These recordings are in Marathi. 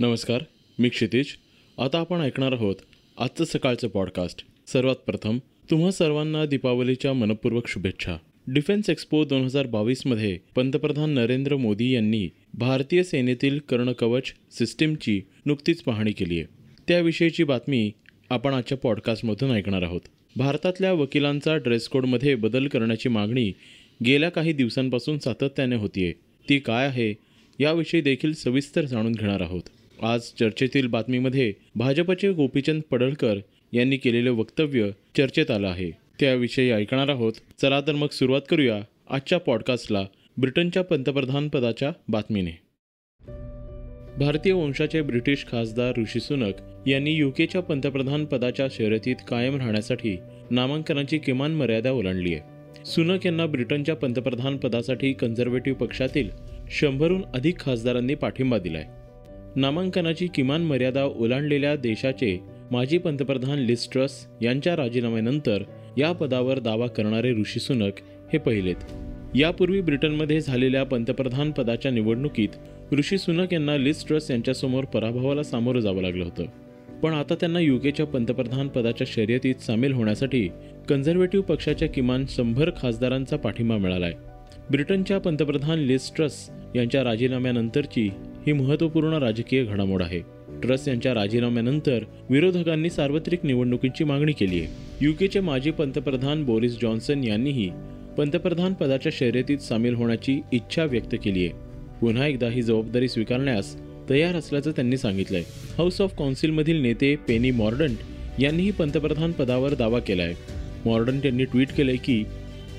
नमस्कार मी क्षितिज. आता आपण ऐकणार आहोत आजचं सकाळचं पॉडकास्ट सर्वात प्रथम तुम्हा सर्वांना दीपावलीच्या मनपूर्वक शुभेच्छा. डिफेन्स एक्स्पो दोन हजार बावीसमध्ये पंतप्रधान नरेंद्र मोदी यांनी भारतीय सेनेतील कर्णकवच सिस्टीमची नुकतीच पाहणी केली आहे. त्याविषयीची बातमी आपण आजच्या पॉडकास्टमधून ऐकणार आहोत. भारतातल्या वकिलांचा ड्रेस कोडमध्ये बदल करण्याची मागणी गेल्या काही दिवसांपासून सातत्याने होतीये. ती काय आहे याविषयी देखील सविस्तर जाणून घेणार आहोत. आज चर्चेतील बातमीमध्ये भाजपचे गोपीचंद पडळकर यांनी केलेले वक्तव्य चर्चेत आलं आहे. त्याविषयी ऐकणार आहोत. चला तर मग सुरुवात करूया आजच्या पॉडकास्टला ब्रिटनच्या पंतप्रधान पदाच्या बातमीने. भारतीय वंशाचे ब्रिटिश खासदार ऋषी सुनक यांनी युकेच्या पंतप्रधान पदाच्या शर्यतीत कायम राहण्यासाठी नामांकनाची किमान मर्यादा ओलांडली आहे. सुनक यांना ब्रिटनच्या पंतप्रधान पदासाठी कन्झर्वेटिव्ह पक्षातील शंभरहून अधिक खासदारांनी पाठिंबा दिलाय. नामांकनाची किमान मर्यादा ओलांडलेल्या देशाचे माजी पंतप्रधान लिस्ट्रस यांच्या राजीनाम्यानंतर या पदावर दावा करणारे ऋषी सुनक हे पहिलेत. यापूर्वी ब्रिटनमध्ये झालेल्या पंतप्रधान पदाच्या निवडणुकीत ऋषी सुनक यांना लिस्ट्रस यांच्यासमोर पराभवाला सामोरं जावं लागलं होतं. पण आता त्यांना युकेच्या पंतप्रधान पदाच्या शर्यतीत सामील होण्यासाठी कन्झर्वेटिव्ह पक्षाच्या किमान शंभर खासदारांचा पाठिंबा मिळालाय. ब्रिटनच्या पंतप्रधान लिस्ट्रस यांच्या राजीनाम्यानंतरची ही महत्त्वपूर्ण राजकीय घडामोड आहे. ट्रस यांच्या राजीनाम्यानंतर विरोधकांनी सार्वत्रिक निवडणुकीची मागणी केली आहे. युकेचे माजी पंतप्रधान बोरिस जॉन्सन यांनीही पंतप्रधान पदाच्या शर्यतीत सामील होण्याची इच्छा व्यक्त केली आहे. पुन्हा एकदा ही जबाबदारी स्वीकारण्यास तयार असल्याचं त्यांनी सांगितलंय. हाऊस ऑफ काउन्सिलमधील नेते पेनी मॉर्डंट यांनीही पंतप्रधान पदावर दावा केलाय. मॉर्डंट यांनी ट्विट केलंय की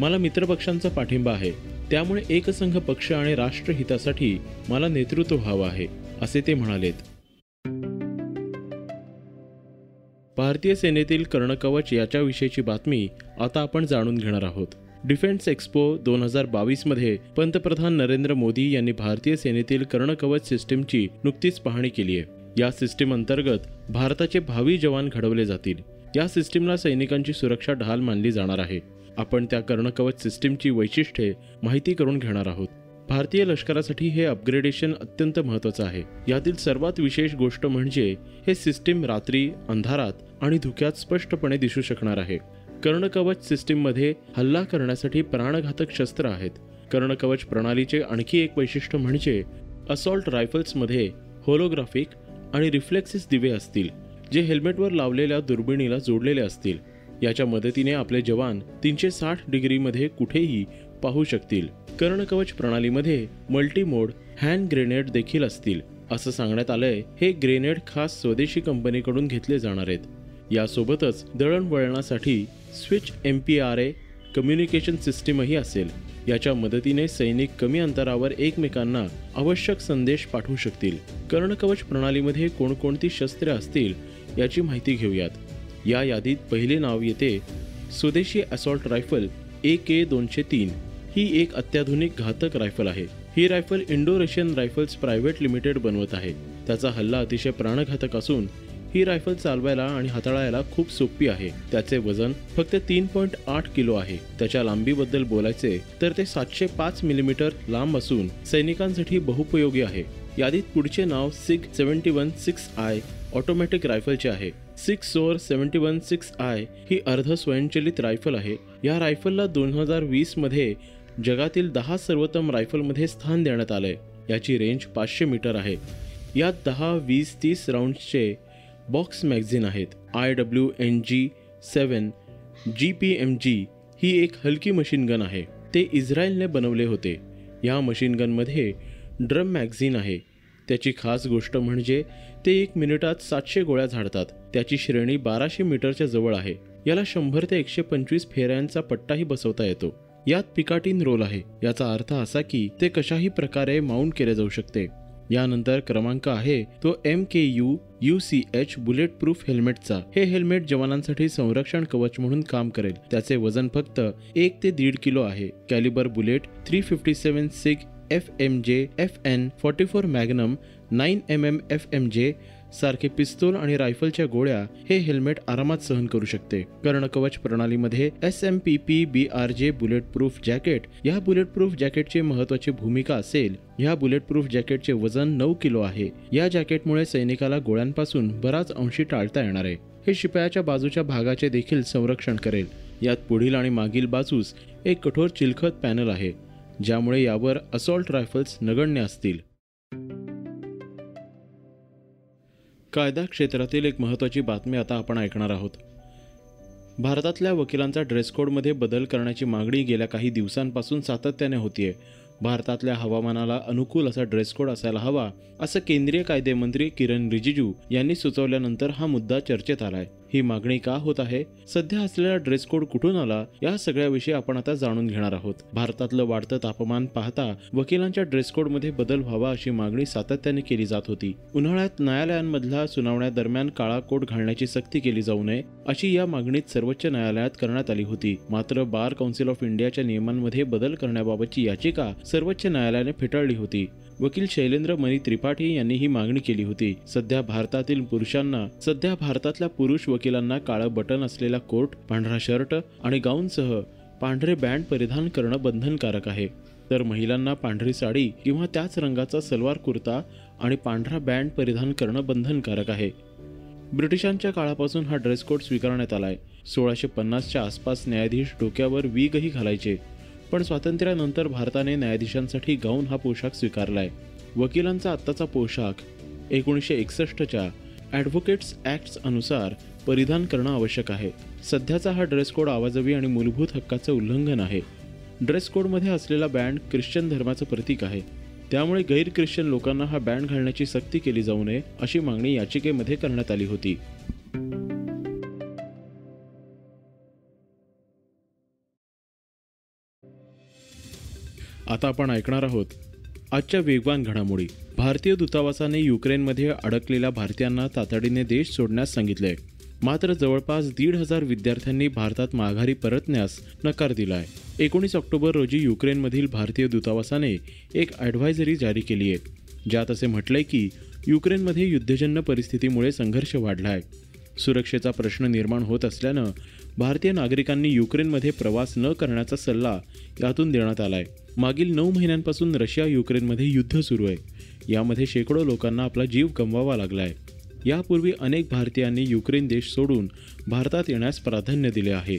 मला मित्रपक्षांचा पाठिंबा आहे. त्यामुळे एकसंघ पक्ष आणि राष्ट्रहितासाठी मला नेतृत्व व्हावं आहे असे ते म्हणालेत. भारतीय सेनेतील कर्णकवच याच्याविषयीची बातमी आता आपण जाणून घेणार आहोत. डिफेन्स एक्स्पो दोन हजार बावीसमध्ये पंतप्रधान नरेंद्र मोदी यांनी भारतीय सेनेतील कर्णकवच सिस्टीमची नुकतीच पाहणी केली आहे. या सिस्टीम अंतर्गत भारताचे भावी जवान घडवले जातील. या सिस्टीमला सैनिकांची सुरक्षा ढाल मानली जाणार आहे. आपण त्या कर्णकवच सिस्टीमची वैशिष्ट्ये माहिती करून घेणार आहोत. भारतीय लष्करासाठी हे अपग्रेडेशन अत्यंत महत्त्वाचं आहे. यातील सर्वात विशेष गोष्ट म्हणजे हे सिस्टीम रात्री अंधारात आणि धुक्यात स्पष्टपणे दिसू शकणार आहे. कर्णकवच सिस्टीममध्ये हल्ला करण्यासाठी प्राणघातक शस्त्र आहेत. कर्णकवच प्रणालीचे आणखी एक वैशिष्ट्य म्हणजे असॉल्ट रायफल्समध्ये होलोग्राफिक आणि रिफ्लेक्सिस दिवे असतील जे हेल्मेटवर लावलेल्या दुर्बिणीला जोडलेले असतील. याच्या मदतीने आपले जवान तीनशे साठ डिग्रीमध्ये कुठेही पाहू शकतील. कर्णकवच प्रणालीमध्ये मल्टी मोड हँड ग्रेनेड देखील असतील असं सांगण्यात आलंय हे ग्रेनेड खास स्वदेशी कंपनीकडून घेतले जाणार आहेत. यासोबतच दळणवळणासाठी switch M P R A communication सिस्टीमही असेल. याच्या मदतीने सैनिक कमी अंतरावर एकमेकांना आवश्यक संदेश पाठवू शकतील. कर्णकवच प्रणालीमध्ये कोणकोणती शस्त्रे असतील याची माहिती घेऊयात. या यादीत पहिले नाव येते स्वदेशी असॉल्ट रायफल ए के दोनशे तीन. ही एक अत्याधुनिक घातक रायफल आहे. ही rifle Indo Russian rifles private limited बनवत आहे. त्याचा हल्ला अतिशय प्राणघातक असून ही रायफल चालवायला आणि हाताळायला खूप सोपी आहे. त्याचे वजन फक्त तीन पॉईंट आठ किलो आहे. त्याच्या लांबीबद्दल बोलायचे तर ते सातशे पाच मिलीमीटर लांब असून सैनिकांसाठी बहुपयोगी आहे. यादीत पुढचे नाव sig seventy one six I automatic रायफलचे आहे. Six or seventy one six I ही अर्ध स्वयंचलित रायफल आहे. या रायफलला दोन हजार वीसमध्ये जगातील दहा सर्वोत्तम रायफलमध्ये स्थान देण्यात आलंय. याची रेंज पाचशे मीटर आहे. यात दहा वीस तीस राऊंड्सचे बॉक्स मॅगझिन आहेत. I W N G seven G P M G ही एक हलकी मशीन गन आहे. ते इस्रायलने बनवले होते. या मशीन गनमध्ये ड्रम मॅगझिन आहे. त्याची खास गोष्ट म्हणजे ते एक मिनिटात सातशे गोळ्या झाडतात. त्याची श्रेणी बाराशे मीटरच्या जवळ आहे. याला शंभर ते एकशे पंचवीस फेऱ्यांचा पट्टाही बसवता येतो. यात पिकाटीन रोल आहे. याचा अर्थ असा की ते कशाही प्रकारे माउंट केले जाऊ शकते. यानंतर क्रमांक आहे तो M K U U C H bullet proof हेल्मेटचा. हे हेल्मेट जवानांसाठी संरक्षण कवच म्हणून काम करेल. त्याचे वजन फक्त एक ते दीड किलो आहे. Calibre bullet three fifty seven sig F M J F N forty four magnum nine M M F M J सारखे पिस्तूल आणि रायफलच्या गोळ्या हे हेल्मेट आरामात सहन करू शकते. कर्णकवच प्रणालीमध्ये S M P P B R J bullet proof jacket या बुलेट प्रूफ जॅकेटची महत्वाची भूमिका असेल. या बुलेट प्रूफ जॅकेटचे वजन नऊ किलो आहे. या जॅकेटमुळे सैनिकाला गोळ्यांपासून बराच अंशी टाळता येणार आहे. हे शिपायाच्या बाजूच्या भागाचे देखील संरक्षण करेल. यात पुढील आणि मागील बाजूस एक कठोर चिलखत पॅनल आहे. ज्यामुळे यावर असॉल्ट रायफल्स नगण्य असतील. कायदा क्षेत्रातील एक महत्त्वाची बातमी आता आपण ऐकणार आहोत. भारतातल्या वकिलांचा ड्रेस कोडमध्ये बदल करण्याची मागणी गेल्या काही दिवसांपासून सातत्याने होतीये. भारतातल्या हवामानाला अनुकूल असा ड्रेस कोड असायला हवा असं केंद्रीय कायदेमंत्री किरण रिजिजू यांनी सुचवल्यानंतर हा मुद्दा चर्चेत आलाय. ही मागणी का होत आहे? सध्या असलेला ड्रेस कोड कुठून आला? या सगळ्याविषयी आपण आता जाणून घेणार आहोत. भारतातलं वाढतं तापमान पाहता वकिलांच्या ड्रेस कोडमध्ये बदल व्हावा अशी मागणी सातत्याने केली जात होती. उन्हाळ्यात न्यायालयांमधल्या सुनावण्या दरम्यान काळा कोट घालण्याची सक्ती केली जाऊ नये अशी या मागणीत सर्वोच्च न्यायालयात करण्यात आली होती. मात्र बार काउन्सिल ऑफ इंडियाच्या नियमांमध्ये बदल करण्याबाबतची याचिका सर्वोच्च न्यायालयाने फेटाळली होती. वकील शैलेंद्र मणी त्रिपाठी यांनी ही मागणी केली होती. सध्या भारतातील पुरुषांना सध्या भारतातल्या पुरुष वकिलांना काळं बटन असलेला कोट पांढरा शर्ट आणि गाऊनसह पांढरे बँड परिधान करणं बंधनकारक आहे. तर महिलांना पांढरी साडी किंवा त्याच रंगाचा सलवार कुर्ता आणि पांढरा बँड परिधान करणं बंधनकारक आहे. ब्रिटिशांच्या काळापासून हा ड्रेस कोड स्वीकारण्यात आलाय. सोळाशे पन्नासच्या आसपास न्यायाधीश डोक्यावर वीगही घालायचे. पण स्वातंत्र्यानंतर भारताने न्यायाधीशांसाठी गाऊन हा पोशाख स्वीकारलाय. वकिलांचा आत्ताचा पोशाख एकोणीसशे एकसष्टच्या ॲडव्होकेट्स ॲक्ट्स अनुसार परिधान करणं आवश्यक आहे. सध्याचा हा ड्रेस कोड आवाजवी आणि मूलभूत हक्काचं उल्लंघन आहे. ड्रेस कोडमध्ये असलेला बँड ख्रिश्चन धर्माचं प्रतीक आहे. त्यामुळे गैर ख्रिश्चन लोकांना हा बँड घालण्याची सक्ती केली जाऊ नये अशी मागणी याचिकेमध्ये करण्यात आली होती. आता आपण ऐकणार आहोत आजच्या वेगवान घडामोडी. भारतीय दूतावासाने युक्रेनमध्ये अडकलेल्या भारतीयांना तातडीने देश सोडण्यास सांगितले मात्र जवळपास दीड हजार विद्यार्थ्यांनी भारतात माघारी परतण्यास नकार दिला आहे एकोणीस ऑक्टोबर रोजी युक्रेनमधील भारतीय दूतावासाने एक ॲडव्हायझरी जारी केली आहे ज्यात असे म्हटलंय की युक्रेनमध्ये युद्धजन्य परिस्थितीमुळे संघर्ष वाढला आहे सुरक्षेचा प्रश्न निर्माण होत असल्यानं भारतीय नागरिकांनी युक्रेनमध्ये प्रवास न करण्याचा सल्ला यातून देण्यात आलाय. मागील नऊ महिन्यांपासून रशिया युक्रेनमध्ये युद्ध सुरू आहे. यामध्ये शेकडो लोकांना आपला जीव गमवावा लागलाय. यापूर्वी अनेक भारतीयांनी युक्रेन देश सोडून भारतात येण्यास प्राधान्य दिले आहे.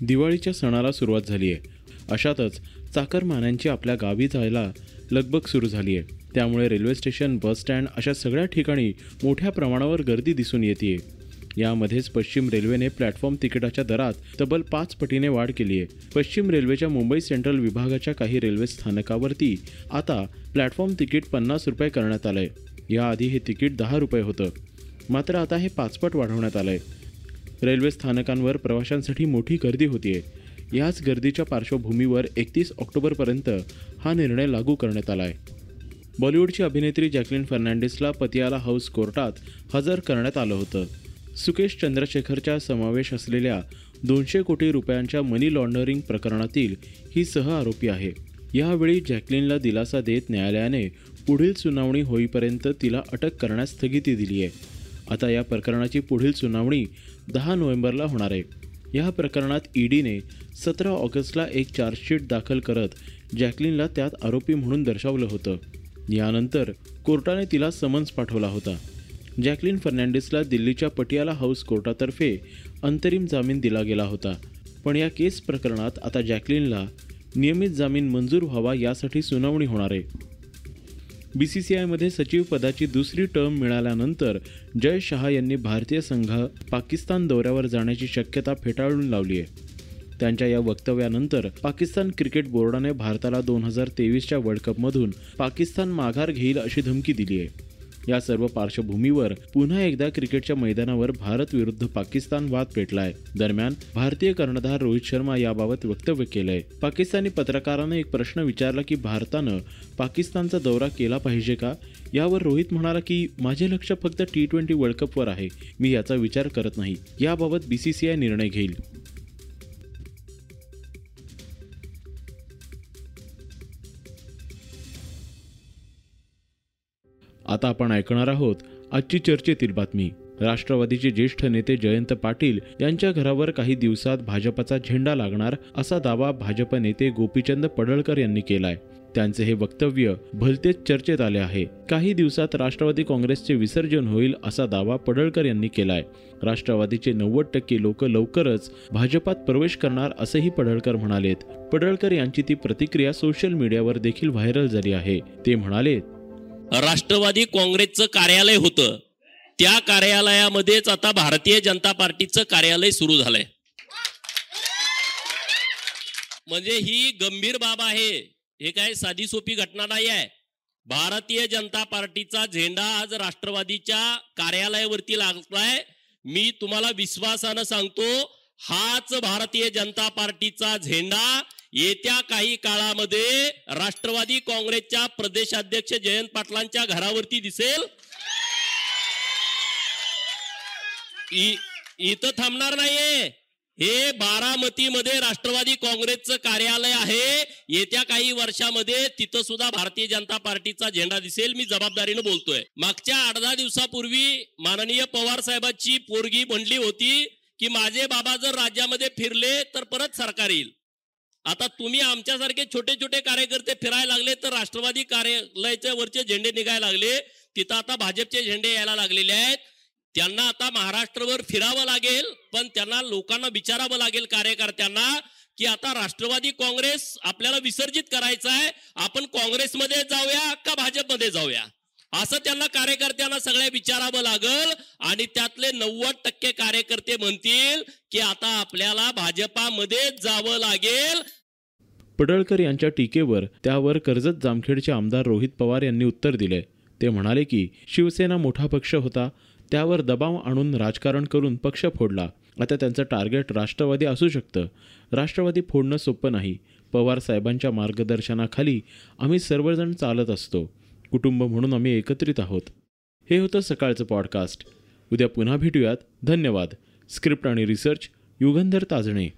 दिवाळीच्या सणाला सुरुवात झाली आहे अशातच चाकरमान्यांची आपल्या गावी जायला लगबग सुरू झाली आहे त्यामुळे रेल्वे स्टेशन बस स्टँड अशा सगळ्या ठिकाणी मोठ्या प्रमाणावर गर्दी दिसून येते यामध्येच पश्चिम रेल्वेने प्लॅटफॉर्म तिकिटाच्या दरात तब्बल पाच पटीने वाढ केली आहे पश्चिम रेल्वेच्या मुंबई सेंट्रल विभागाच्या काही रेल्वे स्थानकावरती आता प्लॅटफॉर्म तिकीट पन्नास रुपये करण्यात आलं आहे याआधी हे तिकीट दहा रुपये होतं. मात्र आता हे पाचपट वाढवण्यात आलं आहे रेल्वे स्थानकांवर प्रवाशांसाठी मोठी गर्दी होतीये. याच गर्दीच्या पार्श्वभूमीवर एकतीस ऑक्टोबरपर्यंत हा निर्णय लागू करण्यात आला आहे बॉलिवूडची अभिनेत्री जॅकलिन फर्नांडिसला पतियाला हाऊस कोर्टात हजर करण्यात आलं होतं. सुकेश चंद्रशेखरच्या समावेश असलेल्या दोनशे कोटी रुपयांच्या मनी लॉन्डरिंग प्रकरणातील ही सह आरोपी आहे. यावेळी जॅकलिनला दिलासा देत न्यायालयाने पुढील सुनावणी होईपर्यंत तिला अटक करण्यास स्थगिती दिली आहे. आता या प्रकरणाची पुढील सुनावणी दहा नोव्हेंबरला होणार आहे. या प्रकरणात ईडीने सतरा ऑगस्टला एक चार्जशीट दाखल करत जॅकलिनला त्यात आरोपी म्हणून दर्शवलं होतं. यानंतर कोर्टाने तिला समन्स पाठवला होता. जॅकलिन फर्नांडिसला दिल्लीच्या पटियाला हाऊस कोर्टातर्फे अंतरिम जामीन दिला गेला होता. पण या केस प्रकरणात आता जॅकलिनला नियमित जामीन मंजूर व्हावा यासाठी सुनावणी होणार आहे. बी सी सी आयमध्ये सचिव पदाची दुसरी टर्म मिळाल्यानंतर जय शहा यांनी भारतीय संघ पाकिस्तान दौऱ्यावर जाण्याची शक्यता फेटाळून लावली आहे. त्यांच्या या वक्तव्यानंतर पाकिस्तान क्रिकेट बोर्डाने भारताला दोन हजार तेवीसच्या वर्ल्ड कपमधून पाकिस्तान माघार घेईल अशी धमकी दिली आहे. या सर्व पार्श्वभूमीवर पुन्हा एकदा क्रिकेटच्या मैदानावर भारत विरुद्ध पाकिस्तान वाद पेटलाय. दरम्यान भारतीय कर्णधार रोहित शर्मा याबाबत वक्तव्य केलंय. पाकिस्तानी पत्रकाराने एक प्रश्न विचारला की भारतानं पाकिस्तानचा दौरा केला पाहिजे का? यावर रोहित म्हणाला की माझे लक्ष फक्त टी ट्वेंटी वर्ल्ड कपवर आहे. मी याचा विचार करत नाही. याबाबत बीसीसीआय निर्णय घेईल. आता आपण ऐकणार आहोत आजची चर्चेतील बातमी. राष्ट्रवादीचे ज्येष्ठ नेते जयंत पाटील यांच्या घरावर काही दिवसात भाजपचा झेंडा लागणार असा दावा भाजप नेते गोपीचंद पडळकर यांनी केलाय. त्यांचे हे वक्तव्य भलतेच चर्चेत आले आहे. काही दिवसात राष्ट्रवादी काँग्रेसचे विसर्जन होईल असा दावा पडळकर यांनी केलाय. राष्ट्रवादीचे नव्वद टक्के लोक लवकरच भाजपात प्रवेश करणार असंही पडळकर म्हणालेत. पडळकर यांची ती प्रतिक्रिया सोशल मीडियावर देखील व्हायरल झाली आहे. ते म्हणाले राष्ट्रवादी काँग्रेसचं कार्यालय होतं. त्या कार्यालयामध्येच आता भारतीय जनता पार्टीचं कार्यालय सुरू झालंय. म्हणजे ही गंभीर बाब आहे. हे काय साधी सोपी घटना नाही आहे. भारतीय जनता पार्टीचा झेंडा आज राष्ट्रवादीच्या कार्यालयावरती लागलाय. मी तुम्हाला विश्वासानं सांगतो हाच भारतीय जनता पार्टीचा झेंडा येत्या काही काळामध्ये राष्ट्रवादी काँग्रेसच्या प्रदेशाध्यक्ष जयंत पाटलांच्या घरावरती दिसेल. इथं थांबणार नाहीये. हे बारामतीमध्ये राष्ट्रवादी काँग्रेसचं कार्यालय आहे. येत्या काही वर्षामध्ये तिथं सुद्धा भारतीय जनता पार्टीचा झेंडा दिसेल. मी जबाबदारीनं बोलतोय. मागच्या आठ दहा दिवसापूर्वी माननीय पवार साहेबांची पोरगी म्हणली होती की माझे बाबा जर राज्यामध्ये फिरले तर परत सरकार येईल. आता तुम्ही आमच्यासारखे छोटे छोटे कार्यकर्ते फिरायला लागले तर राष्ट्रवादी कार्यालयाच्या वरचे झेंडे निघायला लागले. तिथं आता भाजपचे झेंडे यायला लागलेले आहेत. त्यांना आता महाराष्ट्रभर फिरावं लागेल पण त्यांना लोकांना विचारावं लागेल कार्यकर्त्यांना की आता राष्ट्रवादी काँग्रेस आपल्याला विसर्जित करायचं आहे. आपण काँग्रेसमध्ये जाऊया का भाजपमध्ये जाऊया? असं त्यांना कार्यकर्त्यांना सगळ्या विचारावं लागल आणि त्यातले नव्वद टक्के कार्यकर्ते म्हणतील की आता आपल्याला भाजपामध्ये जावं लागेल. पडळकर यांच्या टीकेवर त्यावर कर्जत जामखेडचे आमदार रोहित पवार यांनी उत्तर दिले. ते म्हणाले की शिवसेना मोठा पक्ष होता त्यावर दबाव आणून राजकारण करून पक्ष फोडला. आता त्यांचं टार्गेट राष्ट्रवादी असू शकतं. राष्ट्रवादी फोडणं सोपं नाही. पवार साहेबांच्या मार्गदर्शनाखाली आम्ही सर्वजण चालत असतो. कुटुंब म्हणून आम्ही एकत्रित आहोत. हे होतं सकाळचं पॉडकास्ट. उद्या पुन्हा भेटूयात. धन्यवाद. स्क्रिप्ट आणि रिसर्च युगंधर ताजणे.